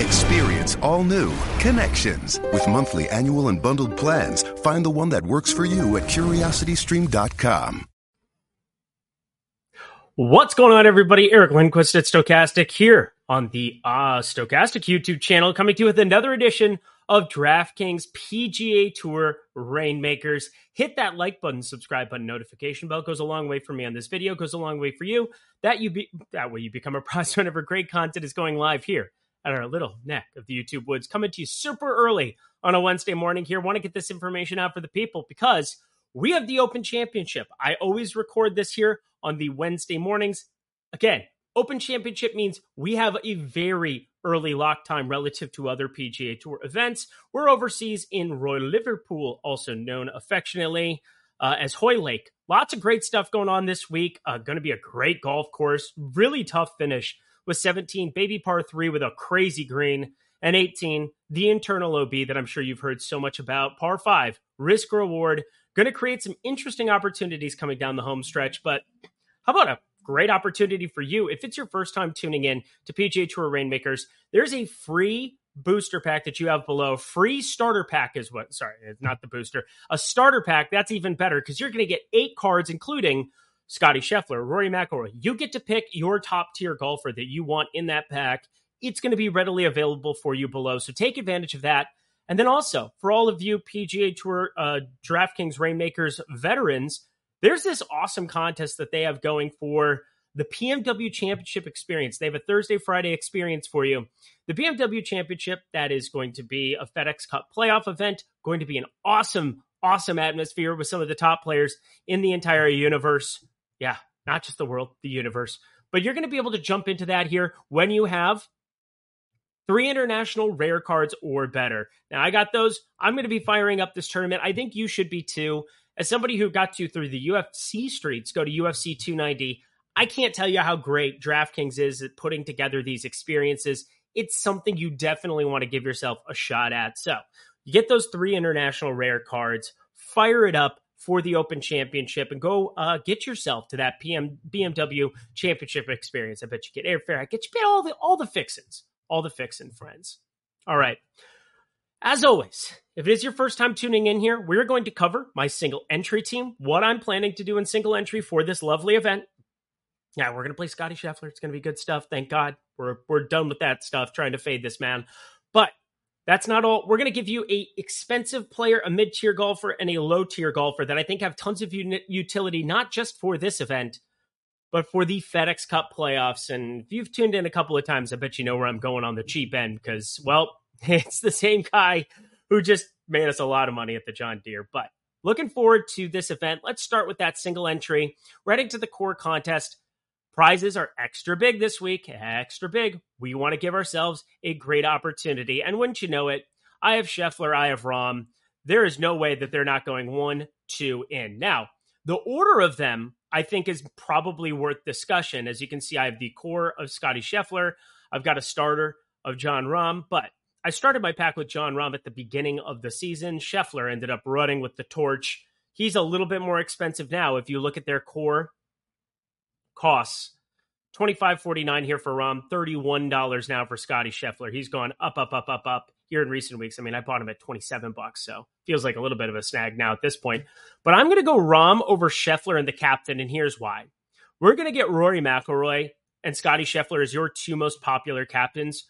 Experience all new Connections with monthly, annual, and bundled plans. Find the one that works for you at curiositystream.com. What's going on, everybody? Eric Lindquist at Stokastic here on the uh, Stokastic YouTube channel, coming to you with another edition of DraftKings PGA Tour Reignmakers. Hit that like button, subscribe button, notification bell goes a long way for me on this video, goes a long way for you. That you be that way you become a prize whenever great content is going live here at our little neck of the YouTube woods, coming to you super early on a Wednesday morning here. Want to get this information out for the people because we have the Open Championship. I always record this here on the Wednesday mornings. Again, Open Championship means we have a very early lock time relative to other PGA Tour events. We're overseas in Royal Liverpool, also known affectionately uh, as Hoylake. Lots of great stuff going on this week. Uh, going to be a great golf course. Really tough finish with 17, baby par three with a crazy green, and 18, the internal OB that I'm sure you've heard so much about. Par five, risk reward. Going to create some interesting opportunities coming down the home stretch. But how about a great opportunity for you if it's your first time tuning in to PGA Tour Reignmakers? There's a free booster pack that you have below. Free starter pack is what, sorry, it's not the booster. A starter pack, that's even better because you're going to get eight cards, including Scotty Scheffler, Rory McIlroy. You get to pick your top tier golfer that you want in that pack. It's going to be readily available for you below. So take advantage of that. And then also, for all of you PGA Tour uh, DraftKings Reignmakers veterans, there's this awesome contest that they have going for the BMW Championship experience. They have a Thursday, Friday experience for you. The BMW Championship, that is going to be a FedEx Cup playoff event, going to be an awesome, awesome atmosphere with some of the top players in the entire universe. Yeah, not just the world, the universe. But you're going to be able to jump into that here when you have three international rare cards or better. Now, I got those. I'm going to be firing up this tournament. I think you should be too. As somebody who got to through the UFC streets, go to UFC 290. I can't tell you how great DraftKings is at putting together these experiences. It's something you definitely want to give yourself a shot at. So, you get those three international rare cards, fire it up for the Open Championship and go uh, get yourself to that PM BMW Championship experience. I bet you get airfare. I get you get all the all the fixins all the fixin' friends. All right. As always, if it is your first time tuning in here, we're going to cover my single entry team, what I'm planning to do in single entry for this lovely event. Yeah, we're going to play Scotty Scheffler. It's going to be good stuff. Thank God. We're, we're done with that stuff, trying to fade this man. But that's not all. We're going to give you a expensive player, a mid-tier golfer, and a low-tier golfer that I think have tons of utility, not just for this event, but for the FedEx Cup playoffs. And if you've tuned in a couple of times, I bet you know where I'm going on the cheap end because, well, it's the same guy who just made us a lot of money at the John Deere. But looking forward to this event. Let's start with that single entry. We're heading to the core contest. Prizes are extra big this week, extra big. We want to give ourselves a great opportunity. And wouldn't you know it, I have Scheffler, I have Rahm. There is no way that they're not going one, two in. Now, the order of them I think is probably worth discussion. As you can see, I have the core of Scotty Scheffler. I've got a starter of Jon Rahm, but I started my pack with Jon Rahm at the beginning of the season. Scheffler ended up running with the torch. He's a little bit more expensive now. If you look at their core costs, twenty five forty nine here for Rahm, thirty one dollars now for Scotty Scheffler. He's gone up, up, up, up, up here in recent weeks. I mean, I bought him at 27 bucks, so feels like a little bit of a snag now at this point. But I'm going to go Rahm over Scheffler and the captain, and here's why. We're going to get Rory McIlroy and Scotty Scheffler as your two most popular captains.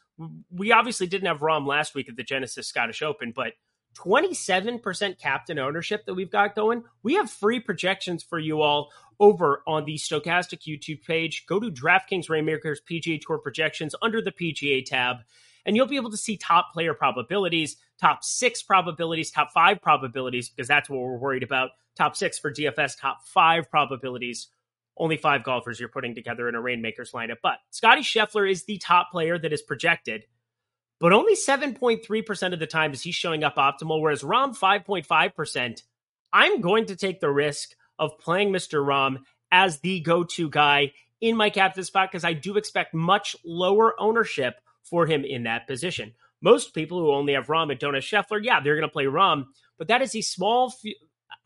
We obviously didn't have Rahm last week at the Genesis Scottish Open, but 27% captain ownership that we've got going. We have free projections for you all over on the Stokastic YouTube page. Go to DraftKings Reignmakers PGA Tour projections under the PGA tab, and you'll be able to see top player probabilities, top six probabilities, top five probabilities, because that's what we're worried about. Top six for DFS, top five probabilities. Only five golfers you're putting together in a Reignmakers lineup. But Scotty Scheffler is the top player that is projected but only 7.3% of the time is he showing up optimal, whereas Rahm 5.5%. I'm going to take the risk of playing Mr. Rahm as the go to guy in my captain spot because I do expect much lower ownership for him in that position. Most people who only have Rahm and don't have Scheffler, yeah, they're going to play Rahm, but that is a small,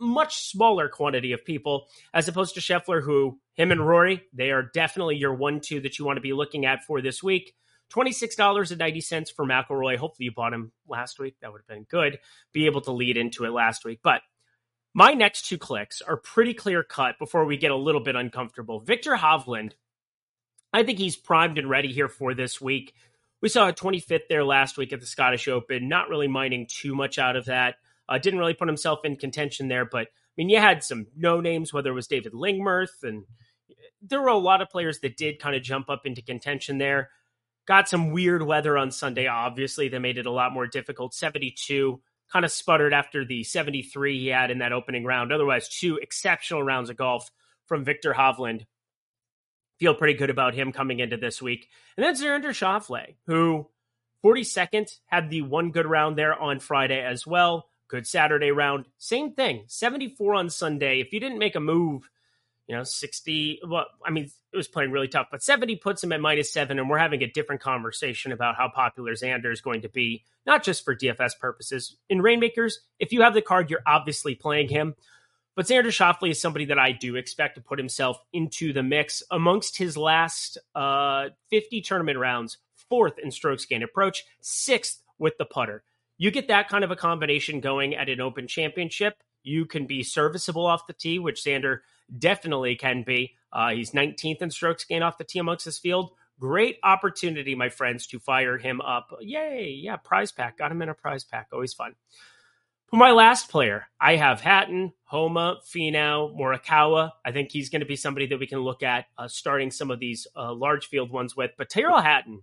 much smaller quantity of people as opposed to Scheffler, who him and Rory, they are definitely your one two that you want to be looking at for this week. $26.90 for McIlroy. Hopefully you bought him last week. That would have been good. Be able to lead into it last week. But my next two clicks are pretty clear cut before we get a little bit uncomfortable. Viktor Hovland, I think he's primed and ready here for this week. We saw a 25th there last week at the Scottish Open. Not really mining too much out of that. Uh, didn't really put himself in contention there, but I mean, you had some no names, whether it was David Lingmerth, and there were a lot of players that did kind of jump up into contention there. Got some weird weather on Sunday, obviously, that made it a lot more difficult. 72 kind of sputtered after the 73 he had in that opening round. Otherwise, two exceptional rounds of golf from Viktor Hovland. Feel pretty good about him coming into this week. And then Xander Schauffele, who 42nd had the one good round there on Friday as well. Good Saturday round. Same thing. 74 on Sunday. If you didn't make a move you know, 60. Well, I mean, it was playing really tough, but 70 puts him at minus seven. And we're having a different conversation about how popular Xander is going to be, not just for DFS purposes. In Reignmakers, if you have the card, you're obviously playing him. But Xander Schauffele is somebody that I do expect to put himself into the mix amongst his last uh, 50 tournament rounds, fourth in strokes gained approach, sixth with the putter. You get that kind of a combination going at an open championship. You can be serviceable off the tee, which Xander definitely can be. Uh, he's 19th in strokes gained off the tee amongst his field. Great opportunity, my friends, to fire him up. Yay! Yeah, prize pack. Got him in a prize pack. Always fun. For my last player, I have Hatton, Homa, Finau, Morikawa. I think he's going to be somebody that we can look at uh, starting some of these uh, large field ones with. But Tyrrell Hatton,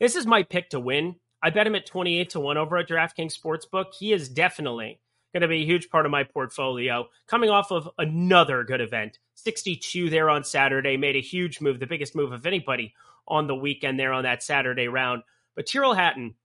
this is my pick to win. I bet him at 28 to 1 over at DraftKings Sportsbook. He is definitely going to be a huge part of my portfolio. Coming off of another good event, 62 there on Saturday, made a huge move, the biggest move of anybody on the weekend there on that Saturday round. But Tyrrell Hatton,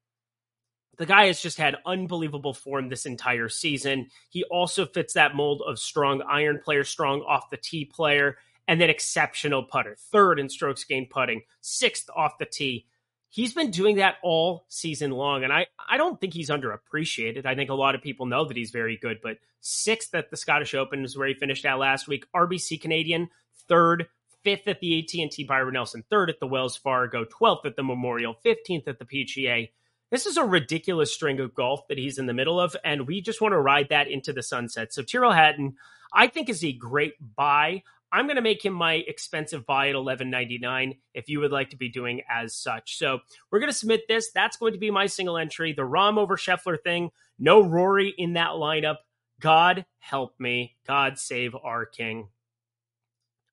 the guy has just had unbelievable form this entire season. He also fits that mold of strong iron player, strong off the tee player, and then exceptional putter. Third in strokes gained putting, sixth off the tee he's been doing that all season long. And I, I don't think he's underappreciated. I think a lot of people know that he's very good, but sixth at the Scottish Open is where he finished at last week. RBC Canadian, third, fifth at the AT&T Byron Nelson, third at the Wells Fargo, 12th at the Memorial, 15th at the PGA. This is a ridiculous string of golf that he's in the middle of, and we just want to ride that into the sunset. So Tyrrell Hatton, I think, is a great buy. I'm going to make him my expensive buy at 11.99 if you would like to be doing as such. So we're going to submit this. That's going to be my single entry. The Rahm over Scheffler thing. No Rory in that lineup. God help me. God save our king.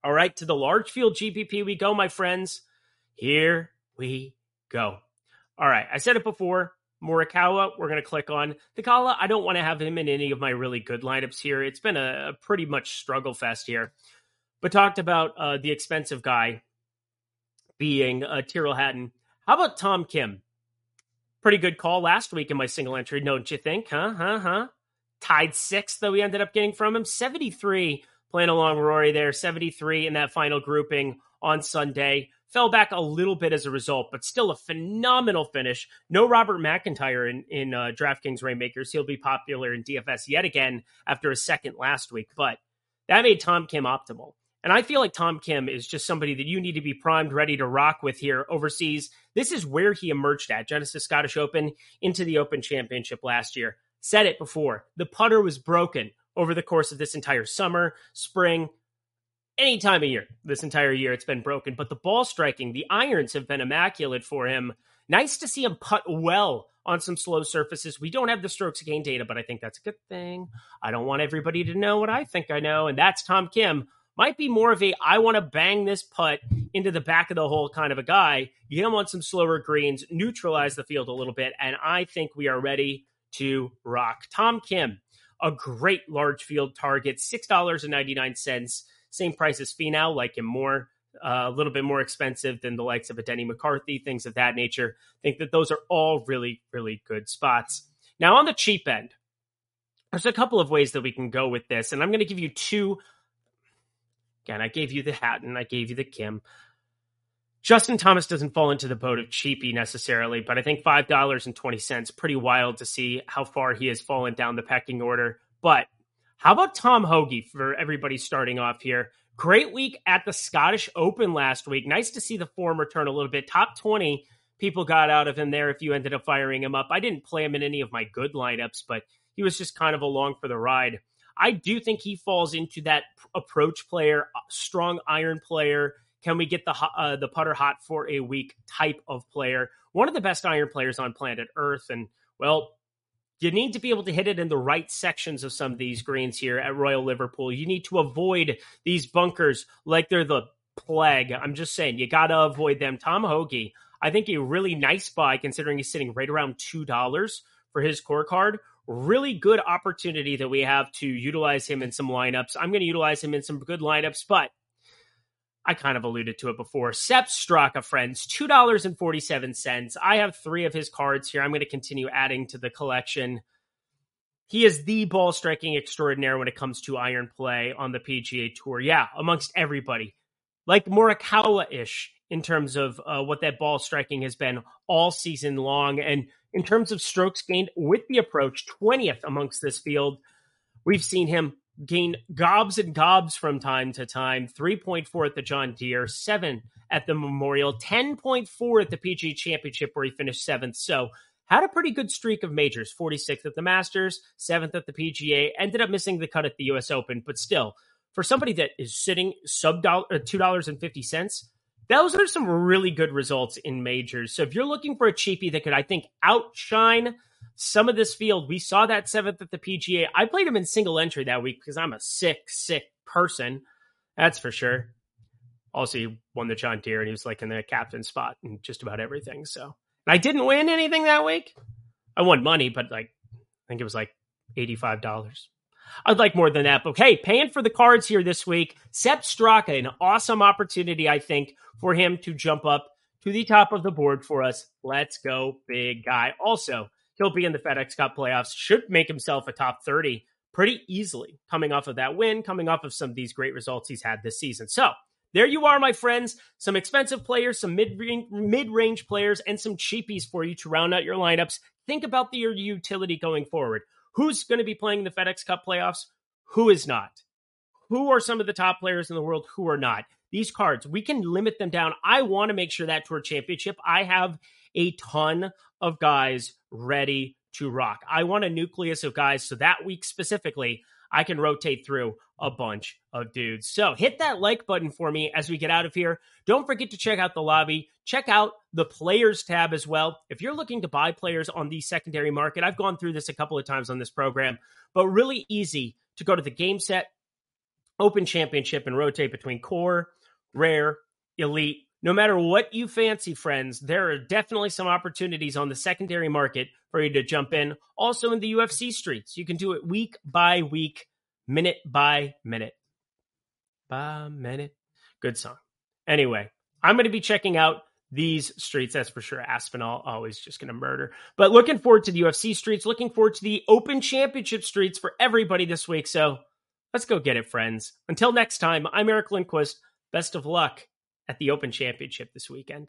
All right, to the large field GPP we go, my friends. Here we go. All right, I said it before. Morikawa, we're going to click on. Theegala, I don't want to have him in any of my really good lineups here. It's been a, a pretty much struggle fest here but talked about uh, the expensive guy being uh, Tyrrell Hatton. How about Tom Kim? Pretty good call last week in my single entry, don't you think? Huh? Huh? Huh? Tied sixth, though we ended up getting from him. 73 playing along Rory there, 73 in that final grouping on Sunday. Fell back a little bit as a result, but still a phenomenal finish. No Robert McIntyre in, in uh, DraftKings Reignmakers. He'll be popular in DFS yet again after a second last week, but that made Tom Kim optimal. And I feel like Tom Kim is just somebody that you need to be primed, ready to rock with here overseas. This is where he emerged at Genesis Scottish Open into the Open Championship last year. Said it before. The putter was broken over the course of this entire summer, spring, any time of year. This entire year, it's been broken. But the ball striking, the irons have been immaculate for him. Nice to see him putt well on some slow surfaces. We don't have the strokes gain data, but I think that's a good thing. I don't want everybody to know what I think I know, and that's Tom Kim. Might be more of a I want to bang this putt into the back of the hole kind of a guy. You Get him on some slower greens, neutralize the field a little bit, and I think we are ready to rock. Tom Kim, a great large field target, $6.99, same price as Finau, like him more uh, a little bit more expensive than the likes of a Denny McCarthy, things of that nature. I think that those are all really, really good spots. Now, on the cheap end, there's a couple of ways that we can go with this, and I'm going to give you two. Again, I gave you the Hatton, I gave you the Kim. Justin Thomas doesn't fall into the boat of cheapy necessarily, but I think five dollars and twenty cents pretty wild to see how far he has fallen down the pecking order. But how about Tom Hoge for everybody starting off here? Great week at the Scottish Open last week. Nice to see the form return a little bit. Top 20 people got out of him there if you ended up firing him up. I didn't play him in any of my good lineups, but he was just kind of along for the ride. I do think he falls into that approach player, uh, strong iron player. Can we get the uh, the putter hot for a week type of player? One of the best iron players on planet Earth, and well, you need to be able to hit it in the right sections of some of these greens here at Royal Liverpool. You need to avoid these bunkers like they're the plague. I'm just saying, you got to avoid them. Tom Hoge, I think a really nice buy considering he's sitting right around $2 for his core card. Really good opportunity that we have to utilize him in some lineups. I'm going to utilize him in some good lineups, but I kind of alluded to it before. Sepp Straka, friends, $2.47. I have three of his cards here. I'm going to continue adding to the collection. He is the ball striking extraordinaire when it comes to iron play on the PGA Tour. Yeah, amongst everybody. Like Morikawa ish in terms of uh, what that ball striking has been all season long. And in terms of strokes gained with the approach, 20th amongst this field. We've seen him gain gobs and gobs from time to time 3.4 at the John Deere, 7 at the Memorial, 10.4 at the PGA Championship, where he finished seventh. So, had a pretty good streak of majors 46th at the Masters, 7th at the PGA, ended up missing the cut at the US Open, but still, for somebody that is sitting sub uh, $2.50, those are some really good results in majors. So, if you're looking for a cheapie that could, I think, outshine some of this field, we saw that seventh at the PGA. I played him in single entry that week because I'm a sick, sick person. That's for sure. Also, he won the John Deere and he was like in the captain spot and just about everything. So, I didn't win anything that week. I won money, but like, I think it was like $85. I'd like more than that. But hey, paying for the cards here this week. Sepp Straka, an awesome opportunity, I think, for him to jump up to the top of the board for us. Let's go, big guy. Also, he'll be in the FedEx Cup playoffs, should make himself a top 30 pretty easily coming off of that win, coming off of some of these great results he's had this season. So, there you are, my friends. Some expensive players, some mid range players, and some cheapies for you to round out your lineups. Think about the, your utility going forward. Who's going to be playing the FedEx Cup playoffs? Who is not? Who are some of the top players in the world? Who are not? These cards, we can limit them down. I want to make sure that Tour Championship, I have a ton of guys ready to rock. I want a nucleus of guys so that week specifically, I can rotate through a bunch of dudes. So hit that like button for me as we get out of here. Don't forget to check out the lobby. Check out the players tab as well. If you're looking to buy players on the secondary market, I've gone through this a couple of times on this program, but really easy to go to the game set, open championship, and rotate between core, rare, elite, no matter what you fancy, friends, there are definitely some opportunities on the secondary market for you to jump in. Also in the UFC streets, you can do it week by week, minute by minute. By minute. Good song. Anyway, I'm going to be checking out these streets. That's for sure. Aspinall always just going to murder. But looking forward to the UFC streets. Looking forward to the Open Championship streets for everybody this week. So let's go get it, friends. Until next time, I'm Eric Lindquist. Best of luck at the Open Championship this weekend.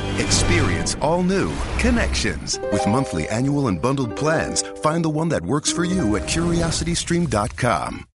Experience all new Connections. With monthly, annual, and bundled plans, find the one that works for you at curiositystream.com.